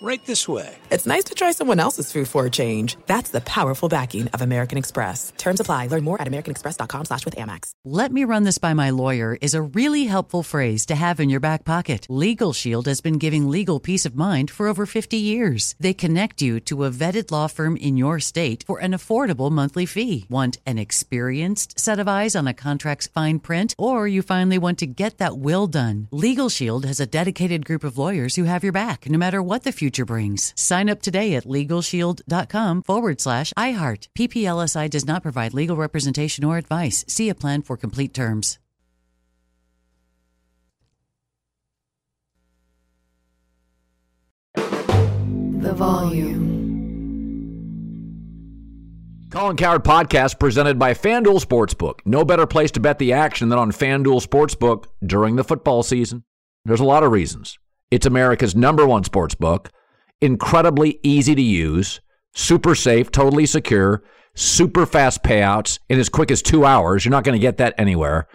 Right this way. It's nice to try someone else's food for a change. That's the powerful backing of American Express. Terms apply. Learn more at americanexpress.com slash with Amex. Let me run this by my lawyer is a really helpful phrase to have in your back pocket. Legal Shield has been giving legal peace of mind for over 50 years. They connect you to a vetted law firm in your state for an affordable monthly fee. Want an experienced set of eyes on a contract's fine print? Or you finally want to get that will done? Legal Shield has a dedicated group of lawyers who have your back no matter what the future future brings. Sign up today at LegalShield.com forward slash iHeart. PPLSI does not provide legal representation or advice. See a plan for complete terms. The volume. Colin Cowherd podcast presented by FanDuel Sportsbook. No better place to bet the action than on FanDuel Sportsbook during the football season. There's a lot of reasons. It's America's number one sports book incredibly easy to use, super safe, totally secure, super fast payouts in as quick as two hours. You're not going to get that anywhere.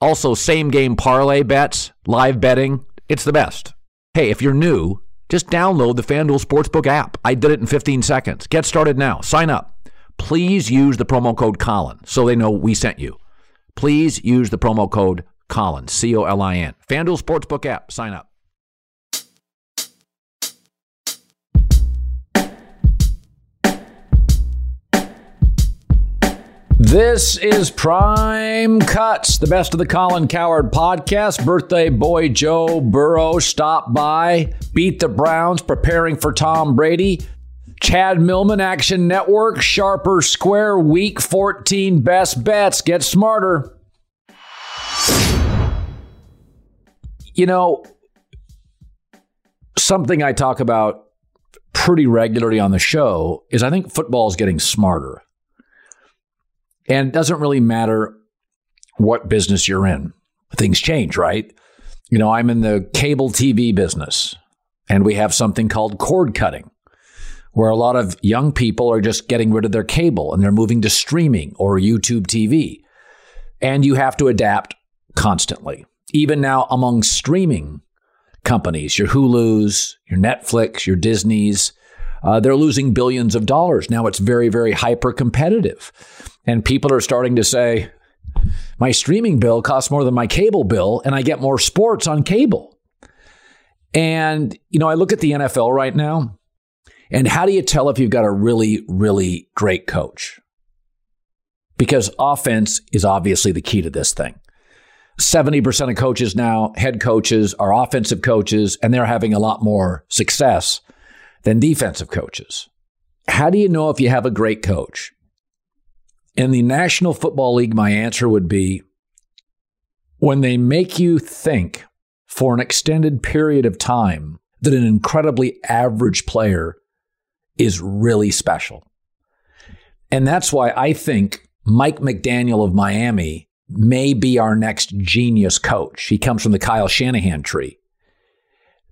Also, same game parlay bets, live betting. It's the best. Hey, if you're new, just download the FanDuel Sportsbook app. I did it in 15 seconds. Get started now. Sign up. Please use the promo code Colin so they know we sent you. Please use the promo code Colin, C O L I N. FanDuel Sportsbook app. Sign up. This is Prime Cuts, the best of the Colin Cowherd podcast. Birthday boy Joe Burrow stopped by, beat the Browns, preparing for Tom Brady. Chad Millman, Action Network, Sharper Square, Week 14 Best Bets. Get smarter. You know, something I talk about pretty regularly on the show is I think football is getting smarter. And it doesn't really matter what business you're in. Things change, right? You know, I'm in the cable TV business, and we have something called cord cutting, where a lot of young people are just getting rid of their cable and they're moving to streaming or YouTube TV. And you have to adapt constantly. Even now, among streaming companies, your Hulu's, your Netflix, your Disney's, uh, they're losing billions of dollars. Now it's very, very hyper competitive. And people are starting to say, my streaming bill costs more than my cable bill, and I get more sports on cable. And, you know, I look at the NFL right now, and how do you tell if you've got a really, really great coach? Because offense is obviously the key to this thing. 70% of coaches now, head coaches, are offensive coaches, and they're having a lot more success than defensive coaches. How do you know if you have a great coach? In the National Football League, my answer would be when they make you think for an extended period of time that an incredibly average player is really special. And that's why I think Mike McDaniel of Miami may be our next genius coach. He comes from the Kyle Shanahan tree.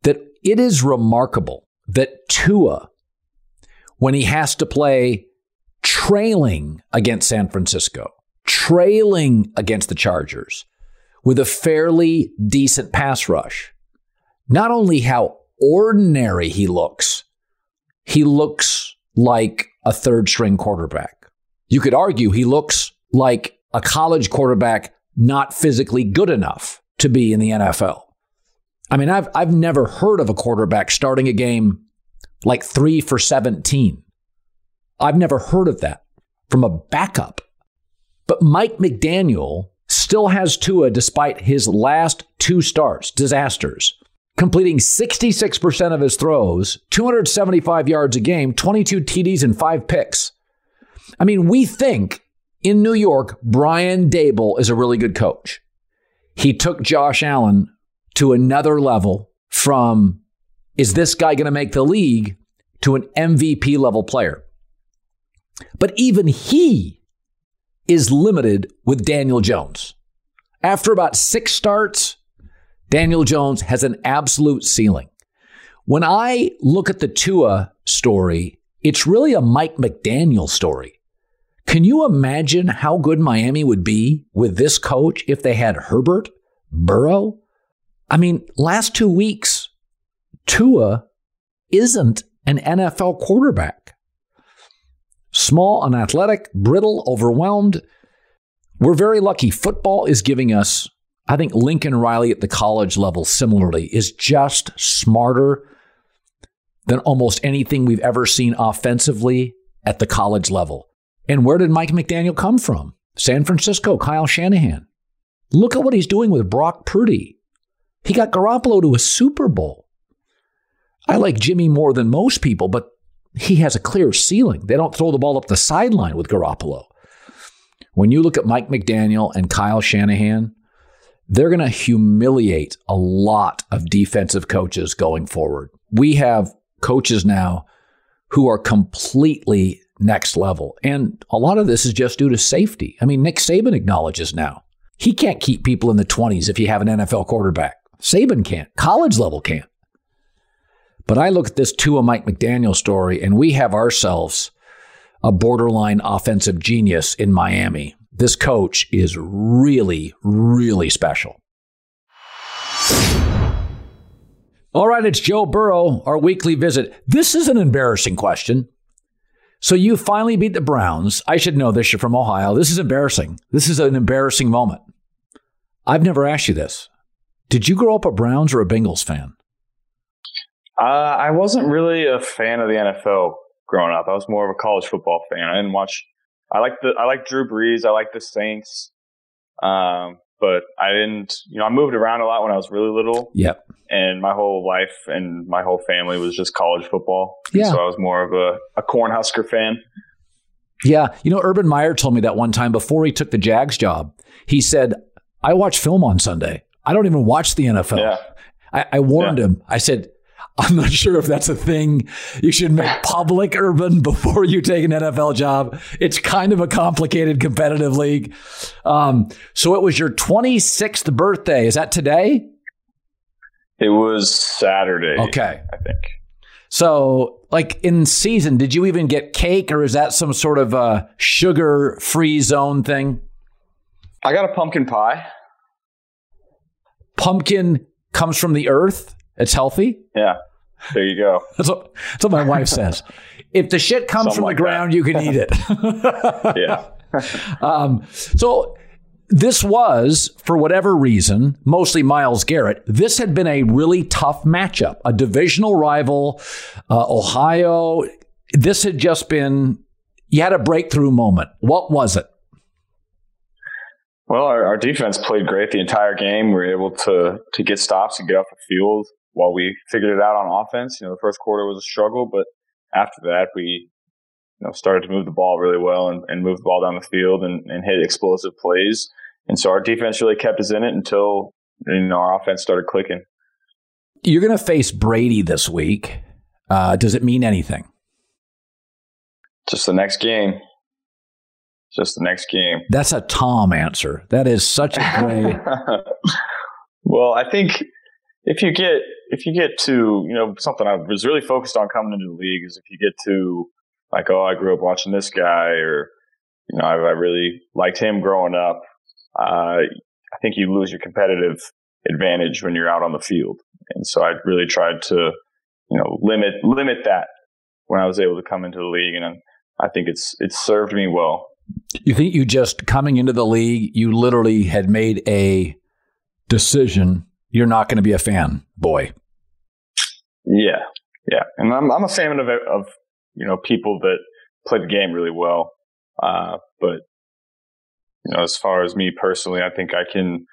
That it is remarkable that Tua, when he has to play trailing against San Francisco, trailing against the Chargers with a fairly decent pass rush. Not only how ordinary he looks, he looks like a third string quarterback. You could argue he looks like a college quarterback not physically good enough to be in the NFL. I mean, I've, I've never heard of a quarterback starting a game like three for 17. I've never heard of that from a backup. But Mike McDaniel still has Tua despite his last two starts, disasters, completing 66% of his throws, 275 yards a game, 22 TDs, and five picks. I mean, we think in New York, Brian Daboll is a really good coach. He took Josh Allen to another level from is this guy going to make the league to an MVP level player? But even he is limited with Daniel Jones. After about six starts, Daniel Jones has an absolute ceiling. When I look at the Tua story, it's really a Mike McDaniel story Can you imagine how good Miami would be with this coach if they had Herbert, Burrow? I mean, last two weeks, Tua isn't an NFL quarterback. Small, unathletic, brittle, overwhelmed. We're very lucky. Football is giving us, I think Lincoln Riley at the college level, similarly, is just smarter than almost anything we've ever seen offensively at the college level. And where did Mike McDaniel come from? San Francisco, Kyle Shanahan. Look at what he's doing with Brock Purdy. He got Garoppolo to a Super Bowl. I like Jimmy more than most people, but he has a clear ceiling. They don't throw the ball up the sideline with Garoppolo. When you look at Mike McDaniel and Kyle Shanahan, they're going to humiliate a lot of defensive coaches going forward. We have coaches now who are completely next level. And a lot of this is just due to safety. I mean, Nick Saban acknowledges now he can't keep people in the 20s if you have an NFL quarterback. Saban can't, college level can't. But I look at this Tua Mike McDaniel story, and we have ourselves a borderline offensive genius in Miami. This coach is really, really special. All right, it's Joe Burrow, our weekly visit. This is an embarrassing question. So you finally beat the Browns. I should know this. You're from Ohio. This is embarrassing. This is an embarrassing moment. I've never asked you this. Did you grow up a Browns or a Bengals fan? Uh, I wasn't really a fan of the NFL growing up. I was more of a college football fan. I didn't watch. I like the I like Drew Brees. I like the Saints. Um, but I didn't. You know, I moved around a lot when I was really little. Yep. And my whole life and my whole family was just college football. Yeah. So I was more of a, a Cornhusker fan. Yeah. You know, Urban Meyer told me that one time before he took the Jags job. He said, I watch film on Sunday. I don't even watch the NFL. Yeah. I, I warned yeah. him. I said, I'm not sure if that's a thing you should make public, Urban, before you take an NFL job. It's kind of a complicated competitive league. Um, so it was your 26th birthday. Is that today? It was Saturday. Okay. I think. So, like in season, did you even get cake or is that some sort of uh, sugar free zone thing? I got a pumpkin pie. Pumpkin comes from the earth. It's healthy. Yeah. There you go. That's what, that's what my wife says. If the shit comes Something from like the ground, that. you can eat it. yeah. um, so this was, for whatever reason, mostly Myles Garrett. This had been a really tough matchup, a divisional rival, uh, Ohio. This had just been, you had a breakthrough moment. What was it? Well, our, our defense played great the entire game. We were able to to get stops and get off the field while we figured it out on offense. You know, the first quarter was a struggle, but after that, we you know started to move the ball really well and, and move the ball down the field and, and hit explosive plays. And so our defense really kept us in it until you know our offense started clicking. You're going to face Brady this week. Uh, does it mean anything? Just the next game. Just the next game. That's a Tom answer. That is such a great. well, I think if you get if you get to you know something I was really focused on coming into the league is if you get to like oh I grew up watching this guy or you know I, I really liked him growing up. Uh, I think you lose your competitive advantage when you're out on the field, and so I really tried to you know limit limit that when I was able to come into the league, and I think it's it's served me well. You think you just coming into the league, you literally had made a decision you're not going to be a fan, boy. Yeah, yeah, and I'm I'm a fan of of you know people that play the game really well, uh, but you know as far as me personally, I think I can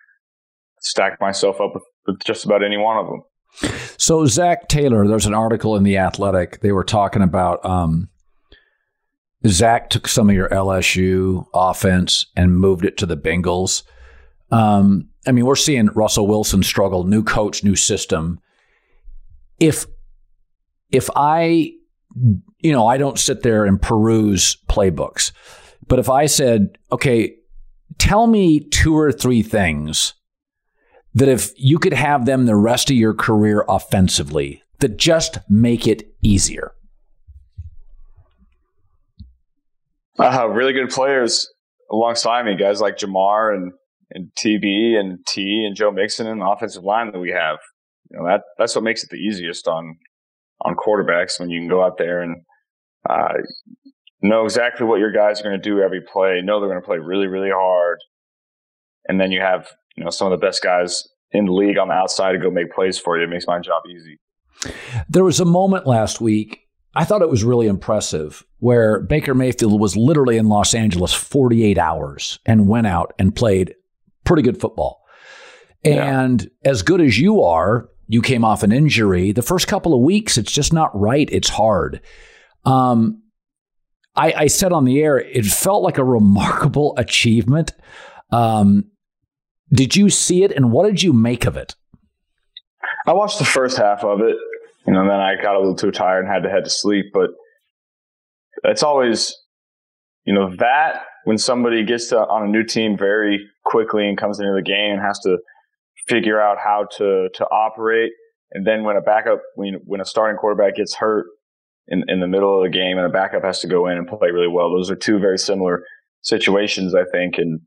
stack myself up with, with just about any one of them. So Zac Taylor, there's an article in the Athletic. They were talking about um, Zac took some of your LSU offense and moved it to the Bengals. Um, I mean, we're seeing Russell Wilson struggle, new coach, new system. If if I, you know, I don't sit there and peruse playbooks, but if I said, okay, tell me two or three things that if you could have them the rest of your career offensively, that just make it easier. Uh, really good players alongside me, guys like Ja'Marr and, and TB and T and Joe Mixon and the offensive line that we have. You know, that, that's what makes it the easiest on, on quarterbacks when you can go out there and, uh, know exactly what your guys are going to do every play, know they're going to play really, really hard. And then you have, you know, some of the best guys in the league on the outside to go make plays for you. It makes my job easy. There was a moment last week, I thought it was really impressive, where Baker Mayfield was literally in Los Angeles 48 hours and went out and played pretty good football. And yeah. as good as you are, you came off an injury. The first couple of weeks, it's just not right. It's hard. Um, I, I said on the air, it felt like a remarkable achievement. Um, did you see it, and what did you make of it? I watched the first half of it, you know, and then I got a little too tired and had to head to sleep. But it's always, you know, that when somebody gets to, on a new team very quickly and comes into the game and has to figure out how to to operate, and then when a backup, when when a starting quarterback gets hurt in in the middle of the game and a backup has to go in and play really well, those are two very similar situations, I think, and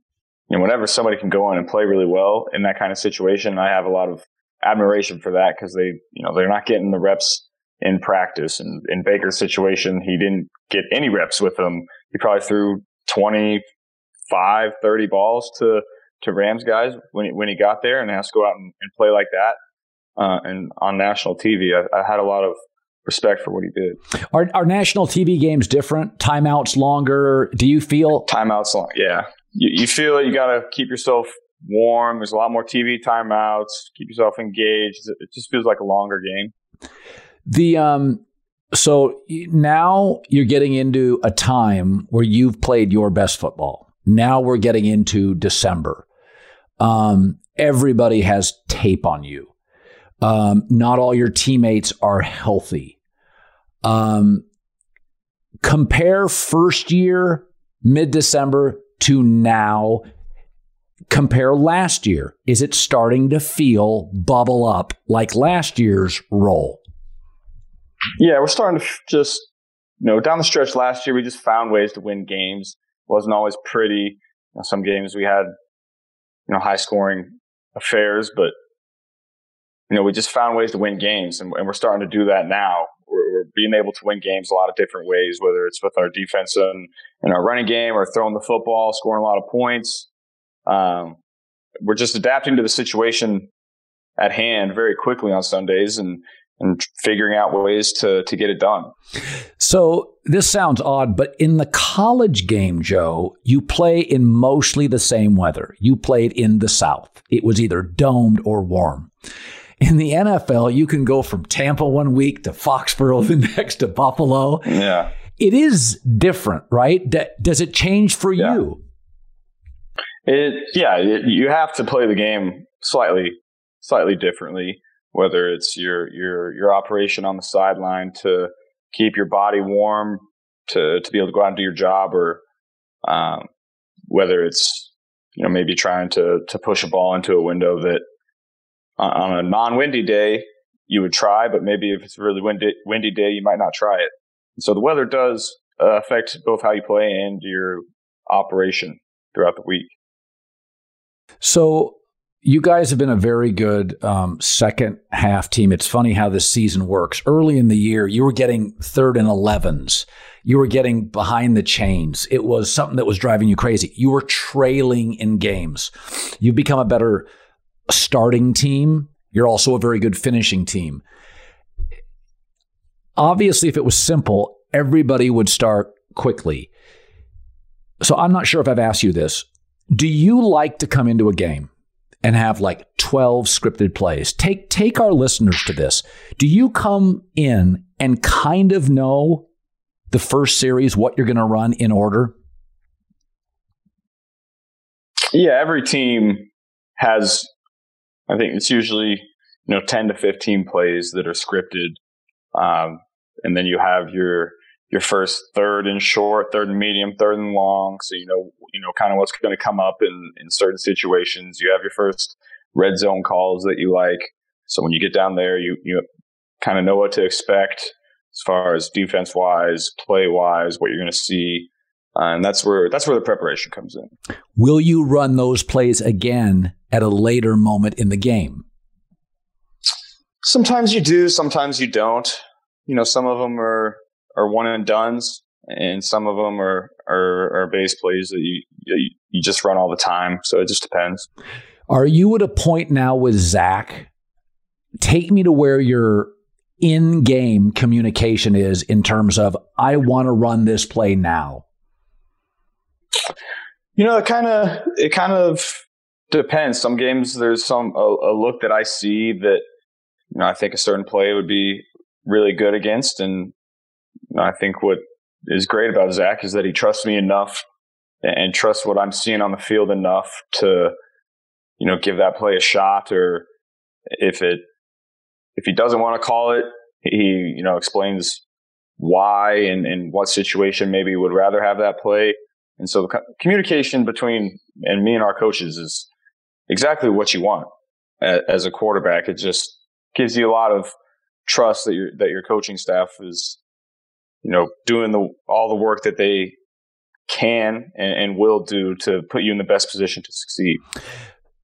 you know, whenever somebody can go in and play really well in that kind of situation, I have a lot of admiration for that because they, you know, they're not getting the reps in practice. And in Baker's situation, he didn't get any reps with them. He probably threw 25, 30 balls to, to Rams guys when he, when he got there and has to go out and, and play like that. Uh, and on national TV, I, I had a lot of respect for what he did. Are, are national TV games different? Timeouts longer? Do you feel timeouts long? Yeah, you, you feel that you got to keep yourself warm. There's a lot more TV timeouts. Keep yourself engaged. It just feels like a longer game. The um, so now you're getting into a time where you've played your best football. Now we're getting into December. Um, everybody has tape on you. Um, not all your teammates are healthy. Um, compare first year, mid December to now compare last year? Is it starting to feel bubble up like last year's roll? Yeah, we're starting to just, you know, down the stretch last year, we just found ways to win games. It wasn't always pretty. You know, some games we had, you know, high scoring affairs, but, you know, we just found ways to win games and, and we're starting to do that now we're, we're, being able to win games a lot of different ways, whether it's with our defense and, and our running game or throwing the football, scoring a lot of points. Um, we're just adapting to the situation at hand very quickly on Sundays and and figuring out ways to to get it done. So this sounds odd, but in the college game, Joe, you play in mostly the same weather. You played in the South. It was either domed or warm. In the NFL, you can go from Tampa one week to Foxborough the next to Buffalo. Yeah. It is different, right? Does it change for yeah. you? It, yeah, it, you have to play the game slightly, slightly differently. Whether it's your your your operation on the sideline to keep your body warm to to be able to go out and do your job, or um, whether it's you know maybe trying to to push a ball into a window that on a non-windy day you would try, but maybe if it's a really windy windy day, you might not try it. So the weather does uh, affect both how you play and your operation throughout the week. So you guys have been a very good um, second half team. It's funny how this season works. Early in the year, you were getting third and 11s. You were getting behind the chains. It was something that was driving you crazy. You were trailing in games. You've become a better starting team, you're also a very good finishing team. Obviously, if it was simple, everybody would start quickly. So I'm not sure if I've asked you this. Do you like to come into a game and have like 12 scripted plays? Take take our listeners to this. Do you come in and kind of know the first series what you're going to run in order? Yeah, every team has I think it's usually you know ten to fifteen plays that are scripted, um, and then you have your your first third and short, third and medium, third and long. So you know you know kind of what's going to come up in in certain situations. You have your first red zone calls that you like. So when you get down there, you you kind of know what to expect as far as defense wise, play wise, what you're going to see. Uh, and that's where that's where the preparation comes in. Will you run those plays again at a later moment in the game? Sometimes you do, sometimes you don't. You know, some of them are are one and duns, and some of them are are, are base plays that you, you you just run all the time. So it just depends. Are you at a point now with Zac? Take me to where your in game communication is in terms of I want to run this play now. You know, it kind of it kind of depends. Some games there's some a, a, look that I see that you know I think a certain play would be really good against, and I think what is great about Zac is that he trusts me enough and trusts what I'm seeing on the field enough to you know give that play a shot, or if it if he doesn't want to call it, he you know explains why and, and what situation maybe would rather have that play and so the communication between and me and our coaches is exactly what you want as a quarterback. It just gives you a lot of trust that your that your coaching staff is, you know, doing the all the work that they can and, and will do to put you in the best position to succeed.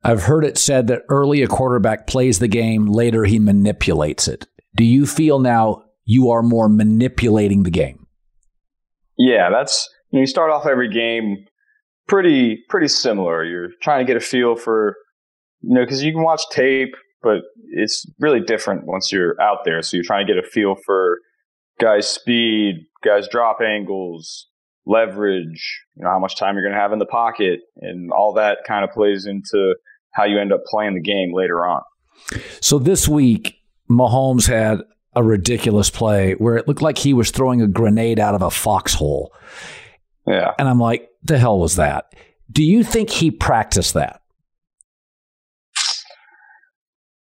I've heard it said that early a quarterback plays the game, later he manipulates it. Do you feel now you are more manipulating the game? Yeah, that's you, know, you start off every game pretty pretty similar. You're trying to get a feel for you know because you can watch tape, but it's really different once you're out there. So you're trying to get a feel for guys' speed, guys' drop angles, leverage, you know how much time you're going to have in the pocket, and all that kind of plays into how you end up playing the game later on. So this week, Mahomes had a ridiculous play where it looked like he was throwing a grenade out of a foxhole. Yeah. And I'm like, the hell was that? Do you think he practiced that?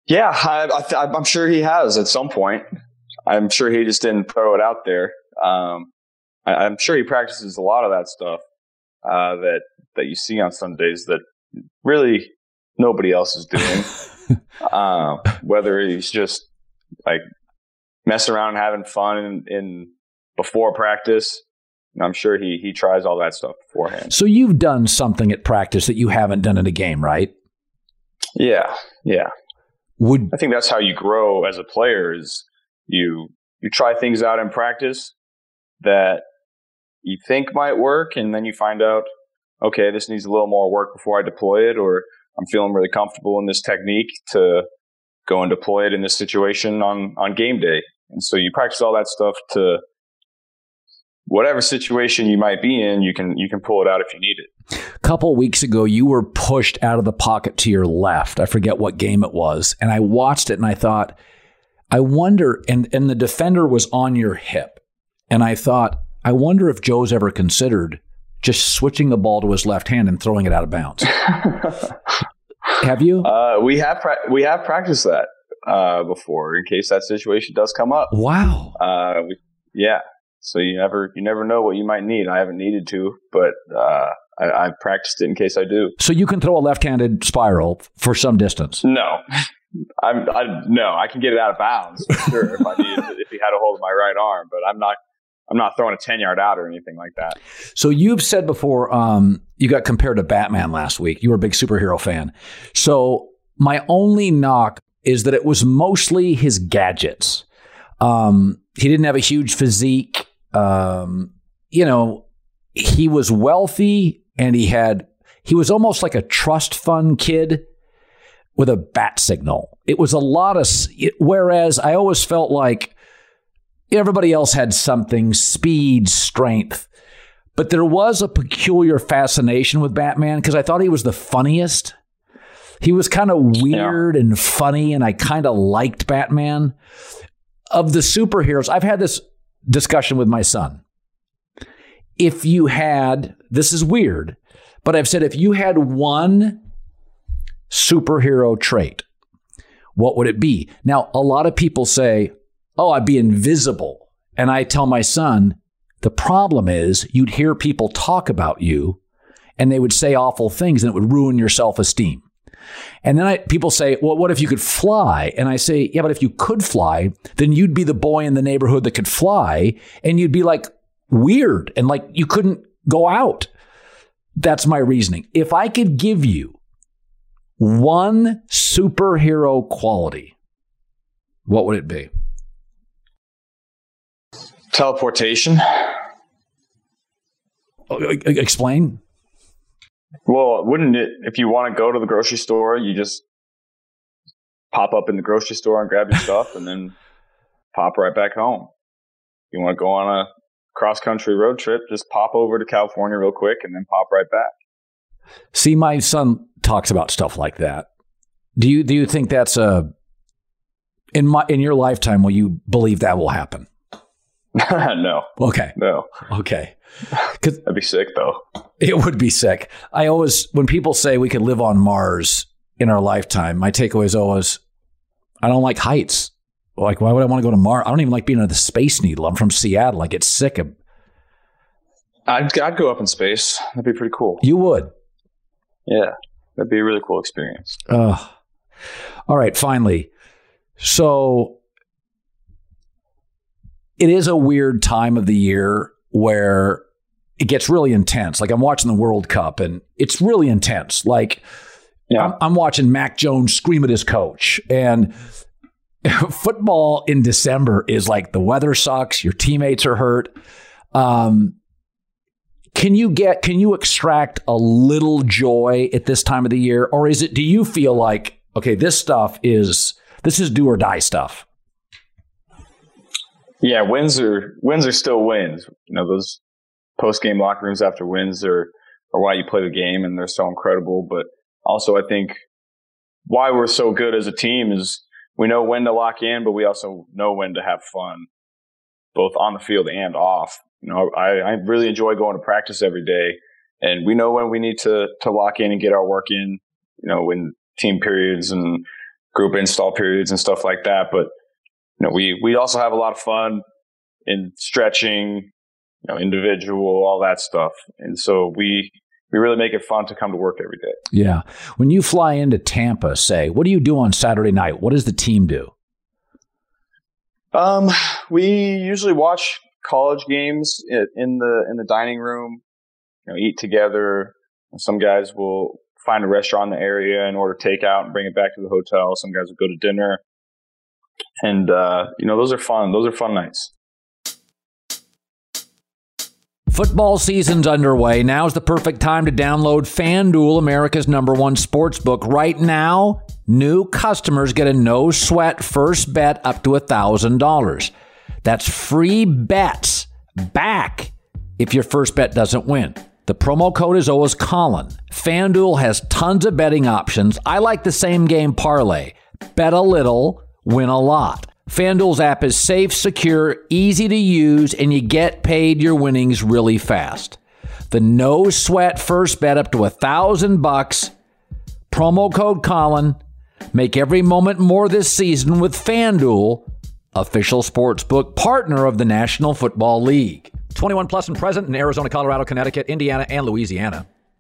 Yeah, I, am sure he has at some point. I'm sure he just didn't throw it out there. Um, I, am sure he practices a lot of that stuff uh, that that you see on Sundays that really nobody else is doing. uh, whether he's just like messing around and having fun in, in before practice, I'm sure he he tries all that stuff beforehand. So you've done something at practice that you haven't done in a game, right? Yeah, yeah. Would I think that's how you grow as a player is you you try things out in practice that you think might work and then you find out okay, this needs a little more work before I deploy it or I'm feeling really comfortable in this technique to go and deploy it in this situation on on game day. And so you practice all that stuff to whatever situation you might be in, you can you can pull it out if you need it. A couple weeks ago, you were pushed out of the pocket to your left. I forget what game it was, and I watched it and I thought, I wonder. And and the defender was on your hip, and I thought, I wonder if Joe's ever considered just switching the ball to his left hand and throwing it out of bounds. have you? Uh, we have pra- we have practiced that uh, before in case that situation does come up. Wow. Uh, we, yeah, so you never you never know what you might need. I haven't needed to, but uh, I, have practiced it in case I do. So you can throw a left-handed spiral for some distance. No, I'm I, no. I can get it out of bounds for sure if I need if he had a hold of my right arm, but I'm not. I'm not throwing a ten yard out or anything like that. So you've said before, um, you got compared to Batman last week. You were a big superhero fan. So my only knock is that it was mostly his gadgets. Um, he didn't have a huge physique um, you know, he was wealthy and he had, he was almost like a trust fund kid with a bat signal. It was a lot of, whereas I always felt like everybody else had something speed, strength. But there was a peculiar fascination with Batman because I thought he was the funniest. He was kind of weird yeah. and funny, and I kind of liked Batman. Of the superheroes, I've had this discussion with my son. If you had, this is weird, but I've said if you had one superhero trait, what would it be? Now, a lot of people say, oh, I'd be invisible. And I tell my son, the problem is you'd hear people talk about you and they would say awful things and it would ruin your self esteem. And then I, people say, well, what if you could fly? And I say, yeah, but if you could fly, then you'd be the boy in the neighborhood that could fly and you'd be like weird and like you couldn't go out. That's my reasoning. If I could give you one superhero quality, what would it be? Teleportation. Uh, explain. Well, wouldn't it, if you want to go to the grocery store, you just pop up in the grocery store and grab your stuff and then pop right back home. You want to go on a cross country road trip, just pop over to California real quick and then pop right back. See, my son talks about stuff like that. Do you do you think that's a in my in your lifetime will you believe that will happen? no. Okay. No. Okay. That'd be sick though. It would be sick. I always when people say we could live on Mars in our lifetime, my takeaway is always I don't like heights. Like, why would I want to go to Mars? I don't even like being on the Space Needle. I'm from Seattle. I get sick of. I'd, I'd go up in space. That'd be pretty cool. You would. Yeah, that'd be a really cool experience. Uh, all right, finally. So it is a weird time of the year where it gets really intense. Like I'm watching the World Cup and it's really intense. Like yeah. I'm, I'm watching Mac Jones scream at his coach and football in December is like the weather sucks, your teammates are hurt. Um, can you get can you extract a little joy at this time of the year? Or is it do you feel like okay this stuff is this is do or die stuff? Yeah wins are wins are still wins. You know those post game locker rooms after wins are are why you play the game and they're so incredible. But also i think why we're so good as a team is we know when to lock in, but we also know when to have fun, both on the field and off. You know, I, I really enjoy going to practice every day, and we know when we need to to lock in and get our work in. You know, when team periods and group install periods and stuff like that. But you know, we we also have a lot of fun in stretching, you know, individual, all that stuff. And so we we really make it fun to come to work every day. Yeah. When you fly into Tampa, say, what do you do on Saturday night? What does the team do? Um, we usually watch college games in the in the dining room. You know, eat together. Some guys will find a restaurant in the area and order takeout and bring it back to the hotel. Some guys will go to dinner, and uh, you know, those are fun. Those are fun nights. Football season's underway. Now's the perfect time to download FanDuel, America's number one sports book. Right now, new customers get a no sweat first bet up to $1,000. That's free bets back if your first bet doesn't win. The promo code is always Colin. FanDuel has tons of betting options. I like the same game parlay. Bet a little, win a lot. FanDuel's app is safe, secure, easy to use, and you get paid your winnings really fast. The no sweat first bet up to a thousand bucks. Promo code Colin. Make every moment more this season with FanDuel, official sportsbook partner of the National Football League. 21 plus and present in Arizona, Colorado, Connecticut, Indiana, and Louisiana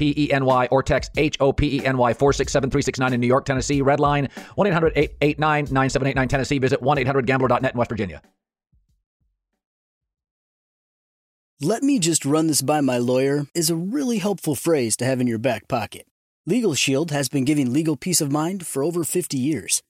P E N Y or text H O P E N Y 467 369 in New York, Tennessee. Red line 1 800 889 9789 Tennessee. Visit 1 800 gambler.net in West Virginia. Let me just run this by my lawyer is a really helpful phrase to have in your back pocket. Legal Shield has been giving legal peace of mind for over 50 years.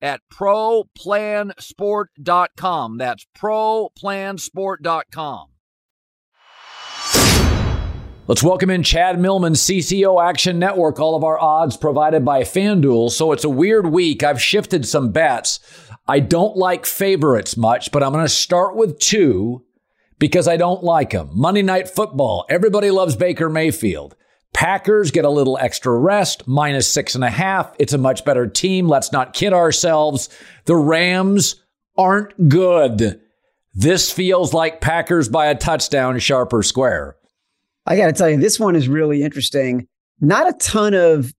at ProPlansport.com. That's ProPlansport.com. Let's welcome in Chad Millman, CCO Action Network, all of our odds provided by FanDuel. So it's a weird week. I've shifted some bets. I don't like favorites much, but I'm going to start with two because I don't like them. Monday Night Football. Everybody loves Baker Mayfield. Packers get a little extra rest, minus six and a half. It's a much better team. Let's not kid ourselves. The Rams aren't good. This feels like Packers by a touchdown, sharp or square. I got to tell you, this one is really interesting. Not a ton of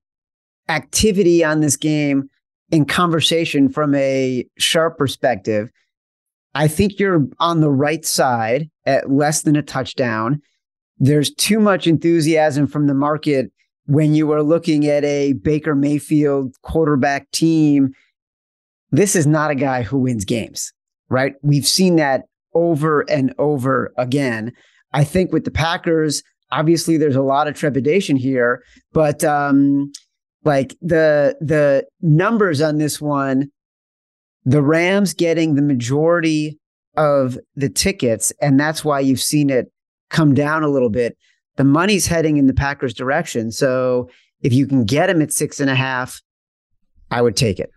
activity on this game in conversation from a sharp perspective. I think you're on the right side at less than a touchdown. There's too much enthusiasm from the market when you are looking at a Baker Mayfield quarterback team. This is not a guy who wins games, right? We've seen that over and over again. I think with the Packers, obviously there's a lot of trepidation here, but um, like the the numbers on this one, the Rams getting the majority of the tickets, and that's why you've seen it come down a little bit. The money's heading in the Packers' direction, so if you can get them at six and a half, I would take it.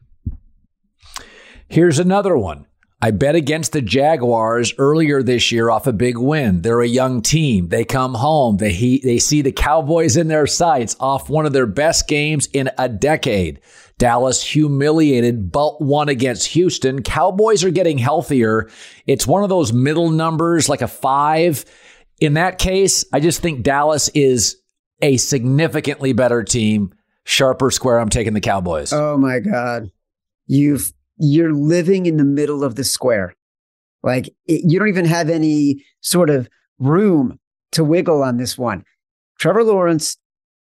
Here's another one. I bet against the Jaguars earlier this year off a big win. They're a young team. They come home. They he, they see the Cowboys in their sights off one of their best games in a decade. Dallas humiliated, but won against Houston. Cowboys are getting healthier. It's one of those middle numbers, like a five. In that case, I just think Dallas is a significantly better team. Sharper square, I'm taking the Cowboys. Oh my God. You've you're living in the middle of the square. Like it, you don't even have any sort of room to wiggle on this one. Trevor Lawrence,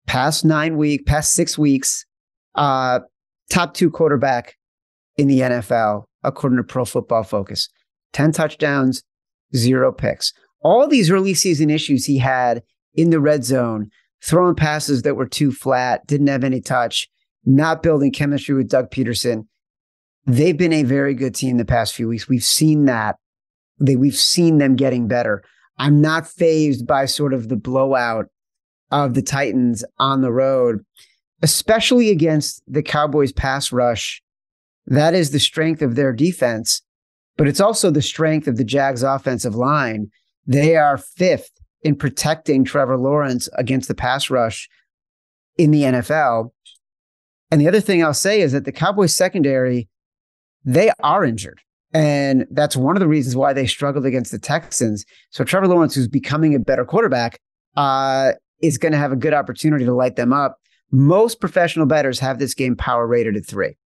past nine week, past six weeks, uh, top two quarterback in the NFL, according to Pro Football Focus. 10 touchdowns, zero picks. All these early season issues he had in the red zone, throwing passes that were too flat, didn't have any touch, not building chemistry with Doug Pederson. they've been a very good team the past few weeks. We've seen that. They, we've seen them getting better. I'm not phased by sort of the blowout of the Titans on the road, especially against the Cowboys pass rush. That is the strength of their defense, but it's also the strength of the Jags offensive line. They are fifth in protecting Trevor Lawrence against the pass rush in the NFL. And the other thing I'll say is that the Cowboys secondary they are injured. And that's one of the reasons why they struggled against the Texans. So Trevor Lawrence, who's becoming a better quarterback, uh, is going to have a good opportunity to light them up. Most professional bettors have this game power rated at three.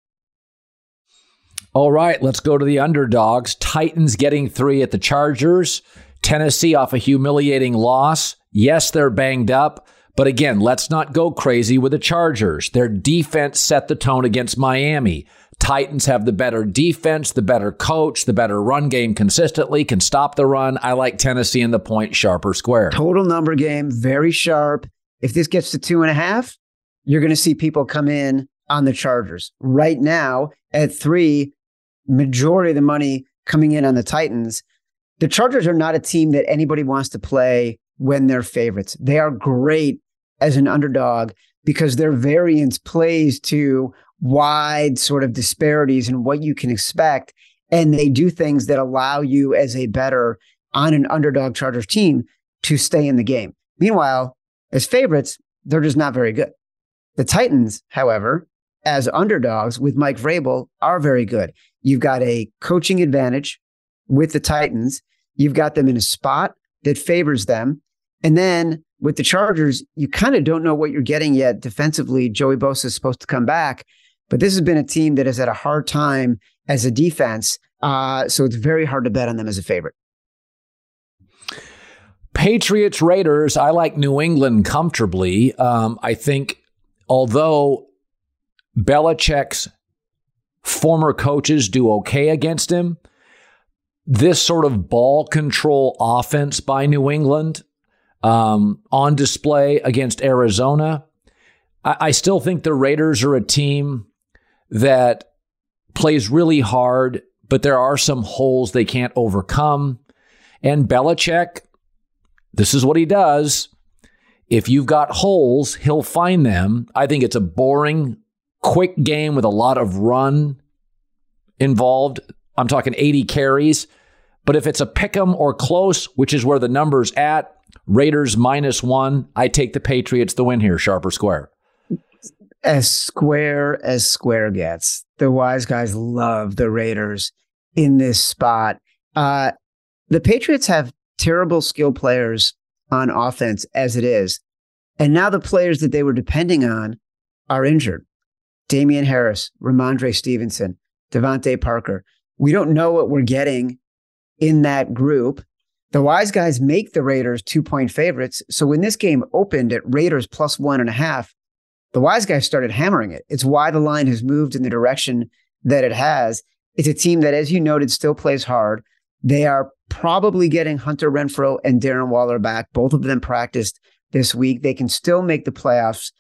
All right, let's go to the underdogs. Titans getting three at the Chargers. Tennessee off a humiliating loss. Yes, they're banged up. But again, let's not go crazy with the Chargers. Their defense set the tone against Miami. Titans have the better defense, the better coach, the better run game consistently, can stop the run. I like Tennessee in the point sharper square. Total number game, very sharp. If this gets to two and a half, you're going to see people come in on the Chargers. Right now, at three, majority of the money coming in on the Titans. The Chargers are not a team that anybody wants to play when they're favorites. They are great as an underdog because their variance plays to wide sort of disparities in what you can expect. And they do things that allow you as a better on an underdog Chargers team to stay in the game. Meanwhile, as favorites, they're just not very good. The Titans, however, as underdogs with Mike Vrabel, are very good. You've got a coaching advantage with the Titans. You've got them in a spot that favors them. And then with the Chargers, you kind of don't know what you're getting yet defensively. Joey Bosa is supposed to come back. But this has been a team that has had a hard time as a defense. Uh, so it's very hard to bet on them as a favorite. Patriots Raiders, I like New England comfortably. Um, I think although Belichick's former coaches do okay against him. This sort of ball control offense by New England um, on display against Arizona. I, I still think the Raiders are a team that plays really hard, but there are some holes they can't overcome. And Belichick, this is what he does. If you've got holes, he'll find them. I think it's a boring, quick game with a lot of run involved. I'm talking 80 carries. But if it's a pick 'em or close, which is where the number's at, Raiders minus one, I take the Patriots the win here, sharp or square. As square as square gets. The wise guys love the Raiders in this spot. Uh, the Patriots have terrible skill players on offense as it is. And now the players that they were depending on are injured. Damien Harris, Rhamondre Stevenson, DeVante Parker. We don't know what we're getting in that group. The wise guys make the Raiders two point favorites. So when this game opened at Raiders plus one and a half, the wise guys started hammering it. It's why the line has moved in the direction that it has. It's a team that, as you noted, still plays hard. They are probably getting Hunter Renfrow and Darren Waller back. Both of them practiced this week. They can still make the playoffs.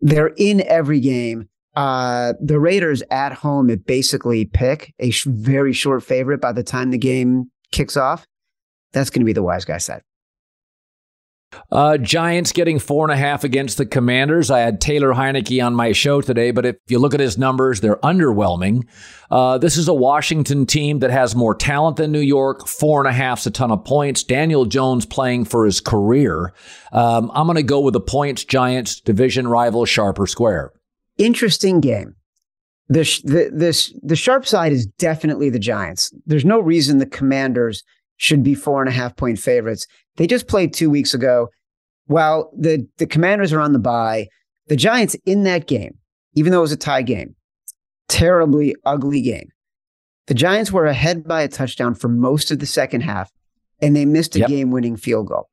They're in every game. Uh, the Raiders at home at basically pick a sh- very short favorite by the time the game kicks off. That's going to be the wise guy side. Uh, Giants getting four and a half against the Commanders. I had Taylor Heinicke on my show today, but if you look at his numbers, they're underwhelming. Uh, this is a Washington team that has more talent than New York. Four and a half's a ton of points. Daniel Jones playing for his career. Um, I'm going to go with the points. Giants division rival, sharper square. Interesting game. The, the this the sharp side is definitely the Giants. There's no reason the Commanders should be four and a half point favorites. They just played two weeks ago. While the, the commanders are on the bye, the Giants in that game, even though it was a tie game, terribly ugly game. The Giants were ahead by a touchdown for most of the second half, and they missed a yep. game winning field goal.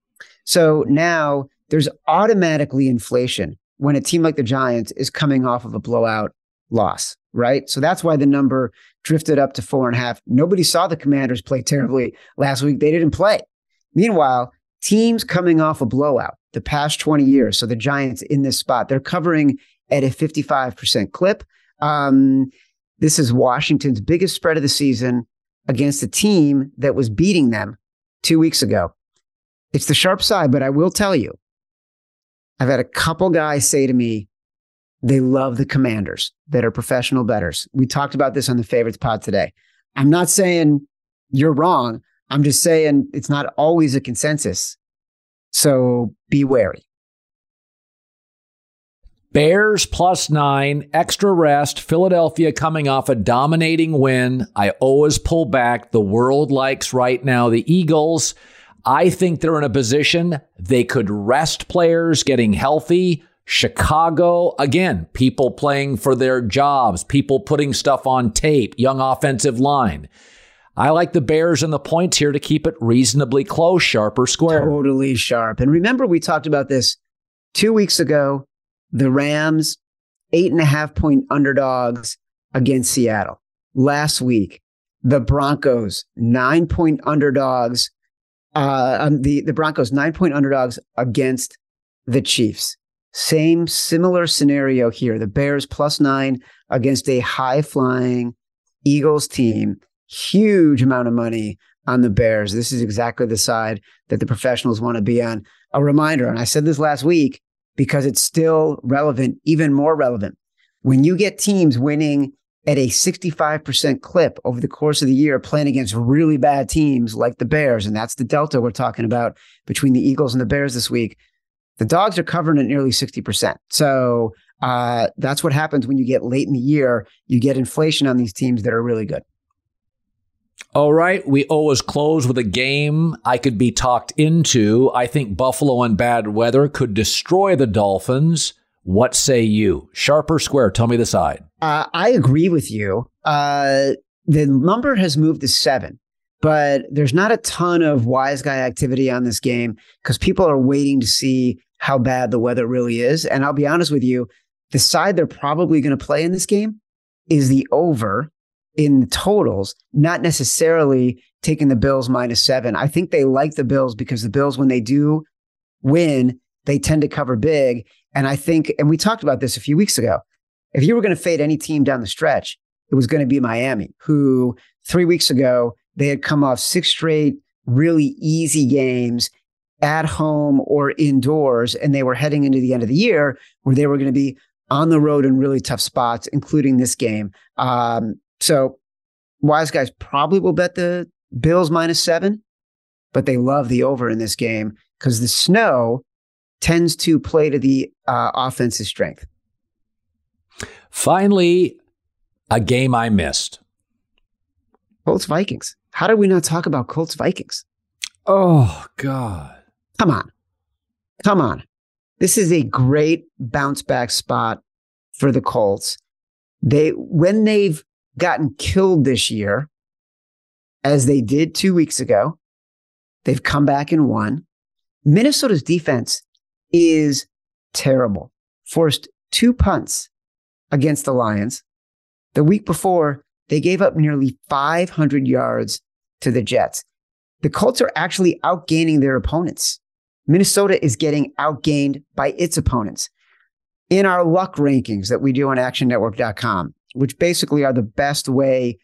So now there's automatically inflation when a team like the Giants is coming off of a blowout loss, right? So that's why the number drifted up to four and a half. Nobody saw the Commanders play terribly last week. They didn't play. Meanwhile, teams coming off a blowout the past 20 years. So the Giants in this spot, they're covering at a 55% clip. Um, this is Washington's biggest spread of the season against a team that was beating them two weeks ago. It's the sharp side, but I will tell you, I've had a couple guys say to me, they love the commanders that are professional bettors. We talked about this on the favorites pod today. I'm not saying you're wrong. I'm just saying it's not always a consensus. So be wary. Bears plus nine, extra rest. Philadelphia coming off a dominating win. I always pull back. The world likes right now the Eagles. I think they're in a position they could rest players getting healthy. Chicago, again, people playing for their jobs, people putting stuff on tape, young offensive line. I like the Bears and the points here to keep it reasonably close, sharp or square. Totally sharp. And remember, we talked about this two weeks ago. The Rams, eight and a half point underdogs against Seattle. Last week, the Broncos, nine point underdogs. Uh, um, the, the Broncos, nine point underdogs against the Chiefs. Same similar scenario here. The Bears plus nine against a high flying Eagles team huge amount of money on the Bears. This is exactly the side that the professionals want to be on. A reminder, and I said this last week because it's still relevant, even more relevant. When you get teams winning at a 65% clip over the course of the year, playing against really bad teams like the Bears, and that's the delta we're talking about between the Eagles and the Bears this week, the dogs are covering at nearly 60%. So uh, that's what happens when you get late in the year. You get inflation on these teams that are really good. All right. We always close with a game I could be talked into. I think Buffalo and bad weather could destroy the Dolphins. What say you? Sharp or square? Tell me the side. Uh, I agree with you. Uh, the number has moved to seven, but there's not a ton of wise guy activity on this game because people are waiting to see how bad the weather really is. And I'll be honest with you, the side they're probably going to play in this game is the over in the totals, not necessarily taking the Bills minus seven. I think they like the Bills because the Bills, when they do win, they tend to cover big. And I think, and we talked about this a few weeks ago. If you were going to fade any team down the stretch, it was going to be Miami, who three weeks ago, they had come off six straight really easy games at home or indoors. And they were heading into the end of the year where they were going to be on the road in really tough spots, including this game. Um, so wise guys probably will bet the Bills minus seven, but they love the over in this game because the snow tends to play to the uh, offense's strength. Finally, a game I missed. Colts Vikings. How did we not talk about Colts Vikings? Oh, God. Come on. Come on. This is a great bounce back spot for the Colts. They, when they've gotten killed this year, as they did two weeks ago, they've come back and won. Minnesota's defense is terrible. Forced two punts against the Lions. The week before, they gave up nearly 500 yards to the Jets. The Colts are actually outgaining their opponents. Minnesota is getting outgained by its opponents. In our luck rankings that we do on actionnetwork.com, which basically are the best way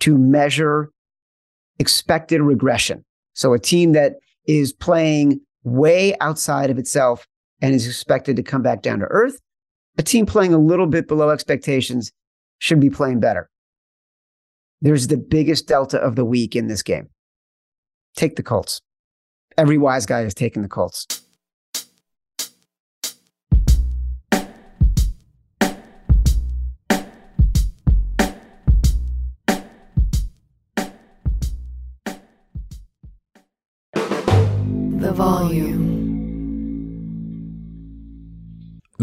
to measure expected regression. So a team that is playing way outside of itself and is expected to come back down to earth. A team playing a little bit below expectations should be playing better. There's the biggest delta of the week in this game. Take the Colts. Every wise guy has taken the Colts.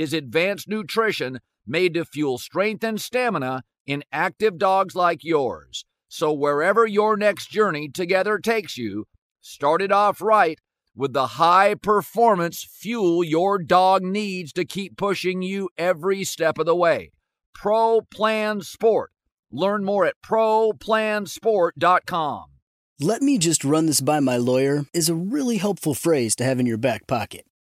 is advanced nutrition made to fuel strength and stamina in active dogs like yours. So, wherever your next journey together takes you, start it off right with the high performance fuel your dog needs to keep pushing you every step of the way. Pro Plan Sport. Learn more at ProPlansport.com. Let me just run this by my lawyer is a really helpful phrase to have in your back pocket.